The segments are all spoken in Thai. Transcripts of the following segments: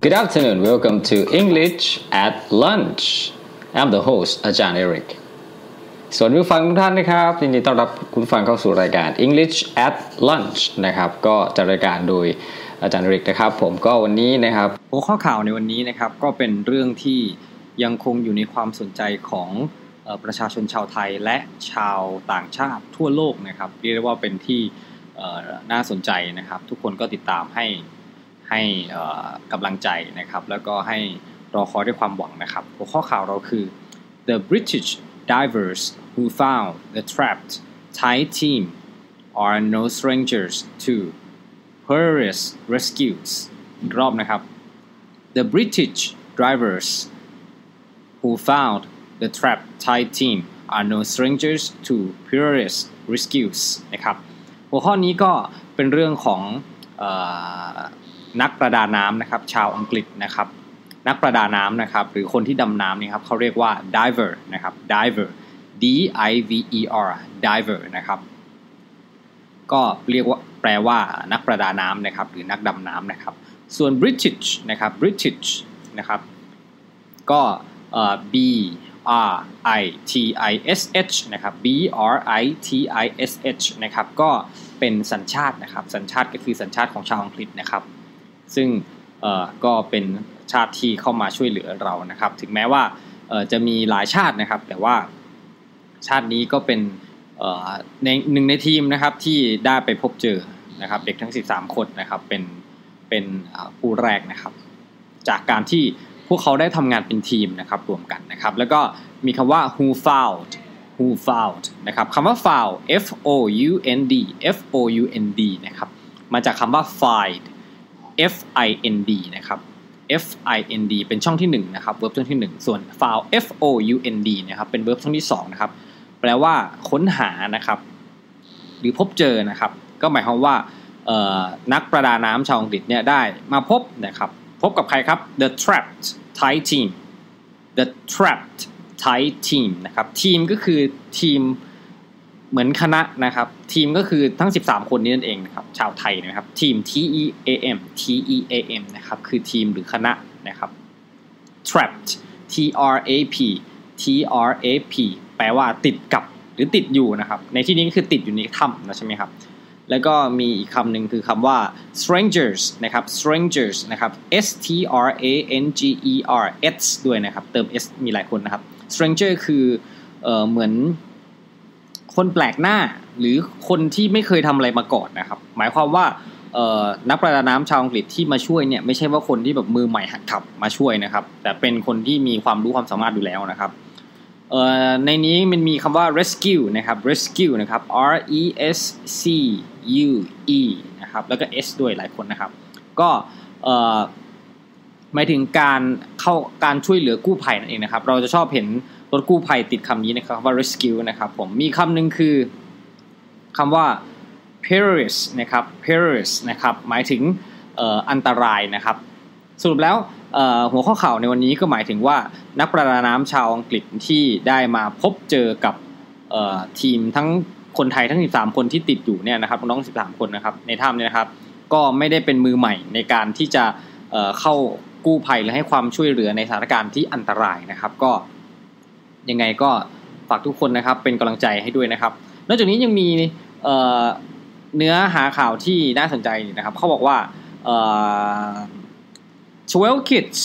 Good afternoon. Welcome to English at Lunch. I'm the host อาจารย์เอริกสวัสดีผู้ฟังทุกท่านนะครับยินดีต้อนรับคุณฟังเข้าสู่รายการ English at Lunch นะครับก็จะรายการโดยอาจารย์เอริกนะครับ ผมก็วันนี้นะครับหัวข้อข่าวในวันนี้นะครับก็เป็นเรื่องที่ยังคงอยู่ในความสนใจของประชาชนชาวไทยและชาวต่างชาติทั่วโลกนะครับเรียกได้ว่าเป็นที่น่าสนใจนะครับ ทุกคนก็ติดตามให้ ให้กำลังใจนะครับ แล้วก็ให้รอคอยด้วยความหวังนะครับ หัวข้อข่าวเราคือ the British divers who found the trapped Thai team are no strangers to perilous rescues อีกรอบนะครับ the British divers who found the trapped Thai team are no strangers to perilous rescues นะครับ หัวข้อนี้ก็เป็นเรื่องของ นักประดาน้ำนะครับ ชาวอังกฤษนะครับ นักประดาน้ำนะครับ หรือคนที่ดำน้ำนี่ครับเขาเรียกว่า diver นะครับ diver D I V E R diver นะครับก็เรียกว่าแปลว่านักประดาน้ำนะครับ หรือนักดำน้ำนะครับ ส่วน British นะครับ British นะครับ ก็ B R I T I S H นะครับ B R I T I S H นะครับ ก็เป็นสัญชาตินะครับ สัญชาติก็คือสัญชาติของชาวอังกฤษนะครับ ซึ่งก็เป็นชาติที่เข้ามาช่วยเหลือเรานะครับ ถึงแม้ว่าจะมีหลายชาตินะครับ แต่ว่าชาตินี้ก็เป็นในหนึ่งในทีมนะครับที่ได้ไปพบเจอนะครับ เด็กทั้ง 13 คนนะครับเป็นเป็นผู้แรกนะครับ จากการที่พวกเขาได้ทำงานเป็นทีมนะครับรวมกันนะครับ แล้วก็มีคำว่า who found who found นะครับคำว่า found f o u n d f o u n d นะครับมาจากคำว่า find F I N D นะครับ F I N D เป็นช่องที่1นะครับ verb ช่องที่ 1 ส่วน found F O U N D นะครับเป็น verb ช่องที่2นะครับแปลว่าค้นหานะครับ หรือพบเจอนะครับ ก็หมายความว่านักประดาน้ำชาวอังกฤษเนี่ยได้มาพบนะครับพบกับใครครับ the trapped Thai team the trapped Thai team นะครับทีมก็คือทีม เหมือนคณะนะครับ ทีมก็คือทั้ง 13 คนนี้นั่นเองนะครับ ชาวไทยนะครับ ทีม T E A M T E A M นะครับ คือทีมหรือคณะนะครับ trapped T R A P T R A P แปลว่าติดกับหรือติดอยู่นะครับ ในที่นี้คือติดอยู่ในถ้ำนะใช่ไหมครับ แล้วก็มีอีกคำหนึ่งคือคำว่า strangers นะครับ strangers นะครับ S T R A N G E R S ด้วยนะครับ เติม S มีหลายคนนะครับ stranger คือเออเหมือน คนแปลกหน้าหรือคนที่ไม่เคยทำอะไรมาก่อนนะครับ หมายความว่านักประดาน้ำชาวอังกฤษที่มาช่วยเนี่ยไม่ใช่ว่าคนที่แบบมือใหม่หัดขับมาช่วยนะครับ แต่เป็นคนที่มีความรู้ความสามารถอยู่แล้วนะครับในนี้มันมีคำว่า rescue นะครับ rescue นะครับ R E S C U E นะครับแล้วก็ S ด้วยหลายคนนะครับ ก็หมายถึงการเข้าการช่วยเหลือกู้ภัยนั่นเองนะครับ เราจะชอบเห็น รถกู้ภัยติดคำนี้นะครับว่า rescue นะครับผมมีคำหนึ่งคือคำว่า perilous นะครับ perilous นะครับหมายถึงอันตรายนะครับ สรุปแล้วหัวข้อข่าวในวันนี้ก็หมายถึงว่านักประดาน้ำชาวอังกฤษที่ได้มาพบเจอกับทีมทั้งคนไทยทั้ง 13 คนที่ติดอยู่เนี่ยนะครับน้อง 13 คนนะครับในถ้ำเนี่ยนะครับ ก็ไม่ได้เป็นมือใหม่ในการที่จะเข้ากู้ภัยและให้ความช่วยเหลือในสถานการณ์ที่อันตรายนะครับ ก็ ยังไงก็ฝากทุกคนนะครับเป็นกำลังใจให้ด้วยนะครับ นอกจากนี้ยังมีเนื้อหาข่าวที่น่าสนใจนะครับ เขาบอกว่า 12 kids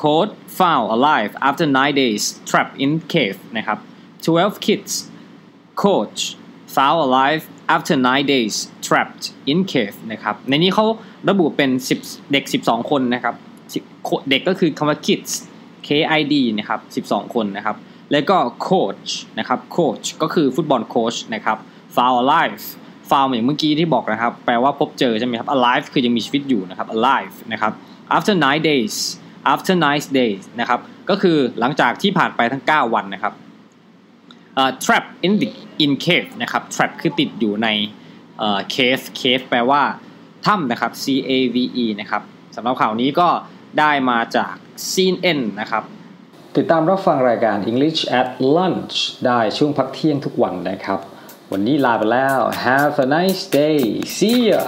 caught found alive after nine days trapped in cave นะครับ12 kids caught found alive after nine days trapped in cave นะครับ ในนี้เขาระบุเป็น 10 เด็ก 12 คนนะครับ เด็กก็คือคำว่า kids KID นะครับ 12 คนนะครับ แล้วก็โค้ชนะครับโค้ชก็คือฟุตบอลโค้ชนะครับ found alive found อย่างเมื่อกี้ที่บอกนะครับ แปลว่าพบเจอใช่ไหมครับ alive คือยังมีชีวิตอยู่นะครับ alive นะครับ after nine days after nine days นะครับ ก็คือหลังจากที่ผ่านไปทั้ง 9 วันนะครับ uh, trap in the in cave นะครับ trap คือติดอยู่ใน uh, cave cave แปลว่าถ้ำนะครับ C A V E นะครับสำหรับข่าวนี้ก็ได้มาจาก CNN นะครับติดตามรับฟังรายการ English at Lunch ได้ช่วงพักเที่ยงทุกวันนะครับ วันนี้ลาไปแล้ว Have a nice day see ya